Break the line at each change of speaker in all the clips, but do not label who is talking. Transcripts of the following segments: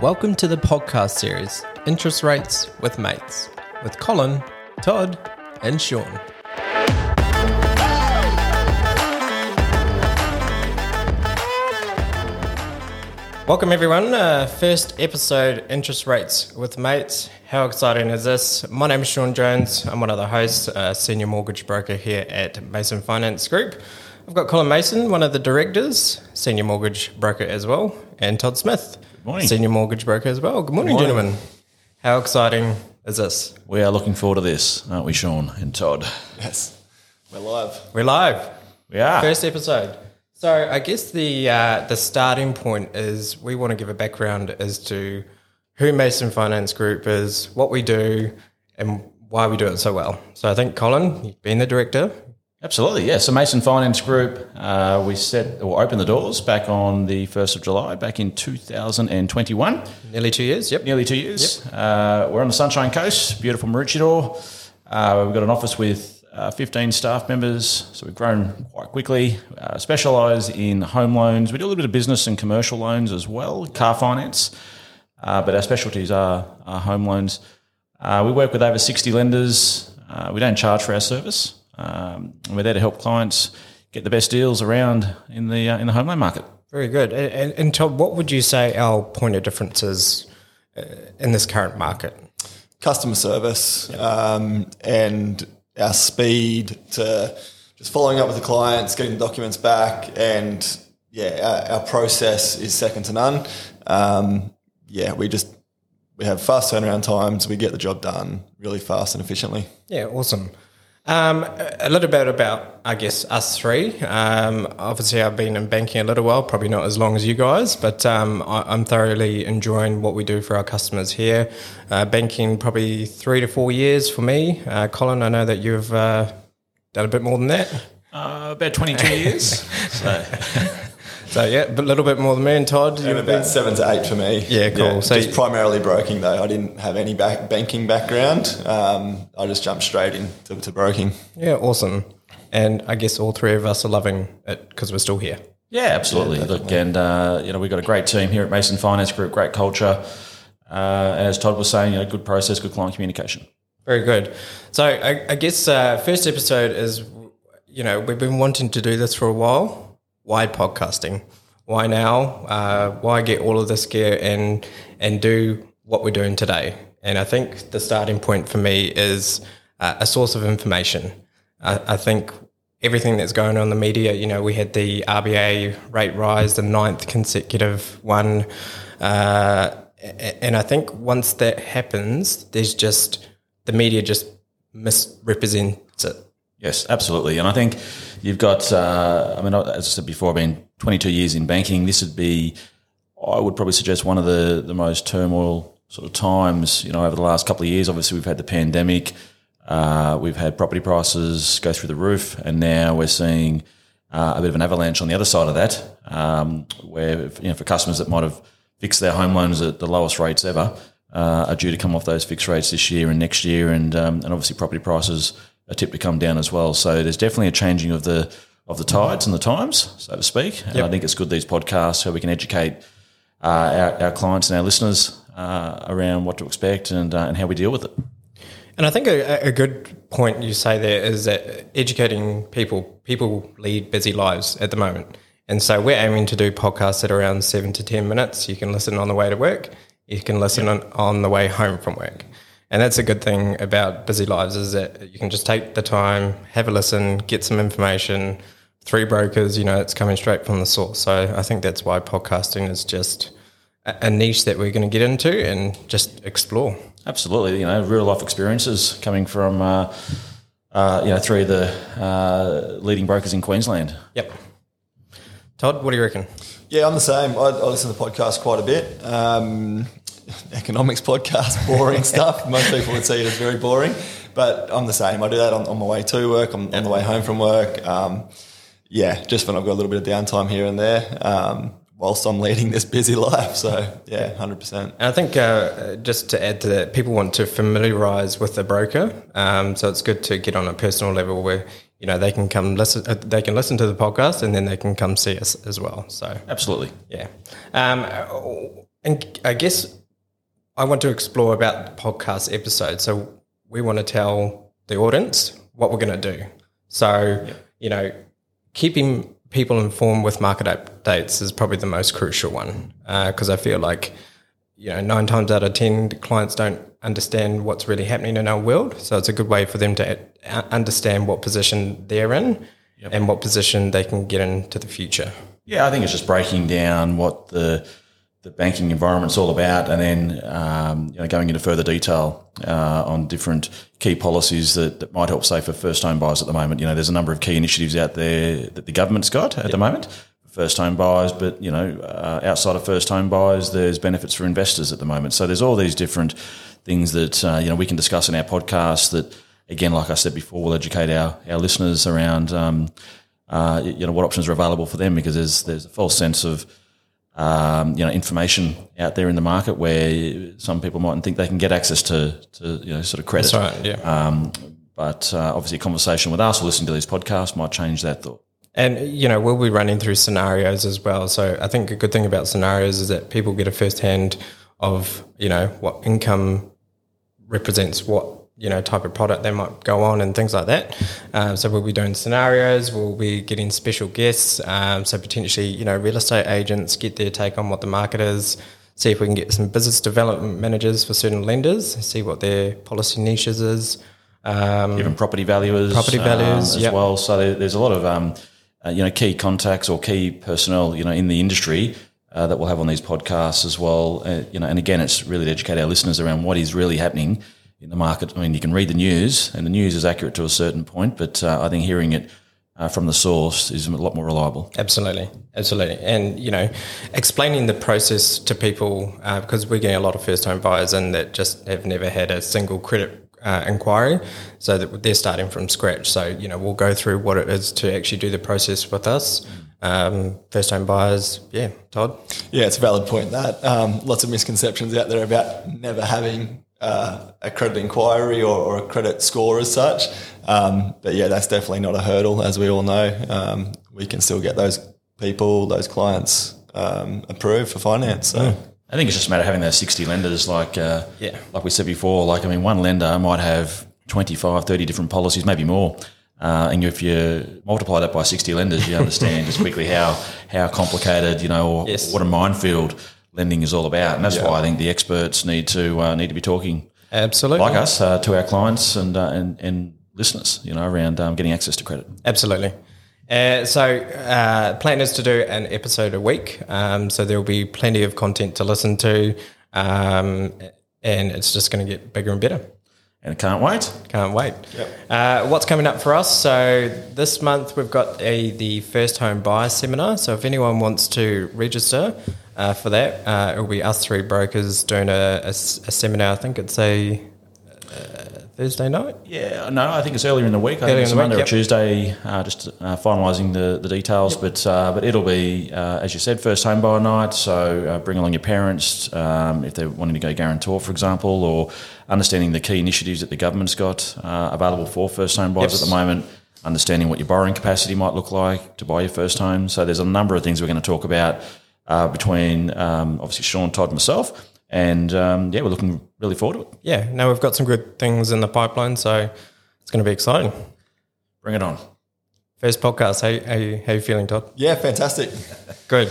Welcome to the podcast series, Interest Rates with Mates, with Colin, Todd, and Sean. Welcome, everyone. Uh, first episode, Interest Rates with Mates. How exciting is this? My name is Sean Jones. I'm one of the hosts, uh, senior mortgage broker here at Mason Finance Group. I've got Colin Mason, one of the directors, senior mortgage broker as well, and Todd Smith,
morning.
senior mortgage broker as well. Good morning,
morning.
gentlemen. How exciting is this?
We are looking forward to this, aren't we, Sean and Todd?
Yes, we're live.
We're live.
We are.
First episode. So I guess the uh, the starting point is we want to give a background as to who Mason Finance Group is, what we do, and why we do it so well. So I think Colin, you've been the director.
Absolutely, yeah. So Mason Finance Group, uh, we set or opened the doors back on the 1st of July, back in 2021.
Nearly two years. Yep.
Nearly two years. Uh, we're on the Sunshine Coast, beautiful Maroochydore. Uh, we've got an office with uh, 15 staff members, so we've grown quite quickly. Uh, specialise in home loans. We do a little bit of business and commercial loans as well, car finance, uh, but our specialties are, are home loans. Uh, we work with over 60 lenders. Uh, we don't charge for our service. Um, we're there to help clients get the best deals around in the uh, in the home loan market.
Very good. And, and, and Todd, what would you say our point of difference is uh, in this current market?
Customer service um, and our speed to just following up with the clients, getting the documents back, and yeah, our, our process is second to none. Um, yeah, we just we have fast turnaround times. We get the job done really fast and efficiently.
Yeah, awesome. Um, a little bit about, I guess, us three. Um, obviously, I've been in banking a little while, probably not as long as you guys, but um, I, I'm thoroughly enjoying what we do for our customers here. Uh, banking probably three to four years for me. Uh, Colin, I know that you've uh, done a bit more than that.
Uh, about 22 years. so
So, yeah, a little bit more than me and Todd.
And
you've
about
been-
seven to eight for me.
Yeah, cool. So
just
you-
primarily broking though. I didn't have any back, banking background. Um, I just jumped straight into to broking.
Yeah, awesome. And I guess all three of us are loving it because we're still here.
Yeah, absolutely. Look, and uh, you know we've got a great team here at Mason Finance Group, great culture, uh, and as Todd was saying, you know, good process, good client communication.
Very good. So I, I guess uh, first episode is, you know, we've been wanting to do this for a while. Why podcasting? Why now? Uh, why get all of this gear and and do what we're doing today? And I think the starting point for me is uh, a source of information. I, I think everything that's going on in the media, you know, we had the RBA rate rise, the ninth consecutive one. Uh, and I think once that happens, there's just the media just misrepresents it.
Yes, absolutely. And I think you've got, uh, I mean, as I said before, I've been 22 years in banking. This would be, I would probably suggest, one of the, the most turmoil sort of times, you know, over the last couple of years. Obviously, we've had the pandemic, uh, we've had property prices go through the roof, and now we're seeing uh, a bit of an avalanche on the other side of that, um, where, you know, for customers that might have fixed their home loans at the lowest rates ever, uh, are due to come off those fixed rates this year and next year, and um, and obviously property prices are tipped to come down as well. So there's definitely a changing of the of the tides and the times, so to speak. And I think it's good these podcasts so we can educate uh, our, our clients and our listeners uh, around what to expect and uh, and how we deal with it.
And I think a, a good point you say there is that educating people, people lead busy lives at the moment. And so we're aiming to do podcasts at around seven to 10 minutes. You can listen on the way to work, you can listen on, on the way home from work. And that's a good thing about busy lives is that you can just take the time, have a listen, get some information. Three brokers, you know, it's coming straight from the source. So I think that's why podcasting is just a a niche that we're going to get into and just explore.
Absolutely, you know, real life experiences coming from uh, uh, you know three of the uh, leading brokers in Queensland.
Yep. Todd, what do you reckon?
Yeah, I'm the same. I, I listen to the podcast quite a bit. Um, economics podcast, boring stuff. Most people would see it as very boring, but I'm the same. I do that on, on my way to work, on, on the way home from work. Um, yeah, just when I've got a little bit of downtime here and there, um, whilst I'm leading this busy life. So yeah, hundred percent.
And I think uh, just to add to that, people want to familiarise with the broker, um, so it's good to get on a personal level where you know they can come listen, uh, they can listen to the podcast, and then they can come see us as well. So
Absolutely.
yeah. Um, and I guess I want to explore about the podcast episode. So we want to tell the audience what we're going to do. So, you know, keeping people informed with market updates is probably the most crucial one because I feel like, you know, nine times out of 10, clients don't understand what's really happening in our world. So it's a good way for them to uh, understand what position they're in and what position they can get into the future.
Yeah, I think it's just breaking down what the the banking environment's all about, and then um, you know going into further detail uh, on different key policies that, that might help, say, for first home buyers at the moment. You know, there's a number of key initiatives out there that the government's got at yep. the moment for first home buyers, but you know, uh, outside of first home buyers, there's benefits for investors at the moment. So there's all these different things that uh, you know we can discuss in our podcast. That again, like I said before, will educate our our listeners around. Um, uh, you know what options are available for them because there's there's a false sense of um, you know information out there in the market where some people mightn't think they can get access to, to you know sort of credit.
That's right. Yeah. Um,
but uh, obviously, a conversation with us or listening to these podcasts might change that thought.
And you know, we'll be running through scenarios as well. So I think a good thing about scenarios is that people get a first hand of you know what income represents what you know type of product they might go on and things like that. Um, so we'll be doing scenarios. We'll be getting special guests. Um, so potentially, you know, real estate agents get their take on what the market is. See if we can get some business development managers for certain lenders. See what their policy niches is.
Um, Even property valuers,
property values
um, as yep. well. So there, there's a lot of um, uh, you know key contacts or key personnel you know in the industry uh, that we'll have on these podcasts as well. Uh, you know, and again, it's really to educate our listeners around what is really happening in the market. I mean, you can read the news, and the news is accurate to a certain point, but uh, I think hearing it uh, from the source is a lot more reliable.
Absolutely, absolutely, and you know, explaining the process to people uh, because we're getting a lot of first-time buyers and that just have never had a single credit. Uh, inquiry, so that they're starting from scratch. So you know, we'll go through what it is to actually do the process with us. Um, first time buyers, yeah, Todd.
Yeah, it's a valid point. That um, lots of misconceptions out there about never having uh, a credit inquiry or, or, a credit score as such. Um, but yeah, that's definitely not a hurdle, as we all know. Um, we can still get those people, those clients um, approved for finance. So.
I think it's just a matter of having those 60 lenders, like uh, yeah. like we said before. Like, I mean, one lender might have 25, 30 different policies, maybe more. Uh, and if you multiply that by 60 lenders, you understand just quickly how, how complicated, you know, or yes. what a minefield lending is all about, and that's yeah. why I think the experts need to uh, need to be talking
absolutely
like us uh, to our clients and uh, and and listeners, you know, around um, getting access to credit.
Absolutely. Uh, so, uh, plan is to do an episode a week. Um, so there will be plenty of content to listen to, um, and it's just going to get bigger and better.
And can't wait.
Can't wait. Yep. Uh, what's coming up for us? So this month we've got a the first home buyer seminar. So if anyone wants to register, uh, for that. Uh, it'll be us three brokers doing a, a, a seminar. I think it's a uh, Thursday night.
Yeah, no, I think it's earlier in the week. I think it's Monday week, yep. or Tuesday. Uh, just uh, finalising the, the details, yep. but but it'll be as you said, first home buyer night. So bring along your parents um, if they're wanting to go guarantor, for example, or understanding the key initiatives that the government's got available for first home buyers yes. at the moment understanding what your borrowing capacity might look like to buy your first home. So there's a number of things we're going to talk about uh, between um, obviously Sean, Todd, and myself. And um, yeah, we're looking really forward to it.
Yeah, now we've got some good things in the pipeline, so it's going to be exciting.
Bring it on.
First podcast. How, how, you, how you feeling, Todd?
Yeah, fantastic.
good.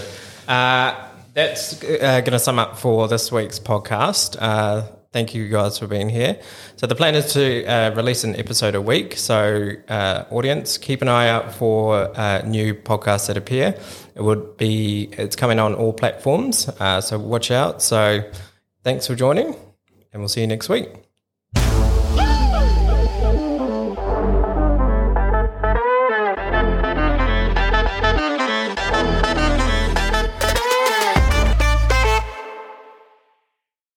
Uh, that's uh, going to sum up for this week's podcast. Uh, thank you guys for being here. So the plan is to uh, release an episode a week. So uh, audience, keep an eye out for uh, new podcasts that appear. It would be it's coming on all platforms. Uh, so watch out. So thanks for joining, and we'll see you next week.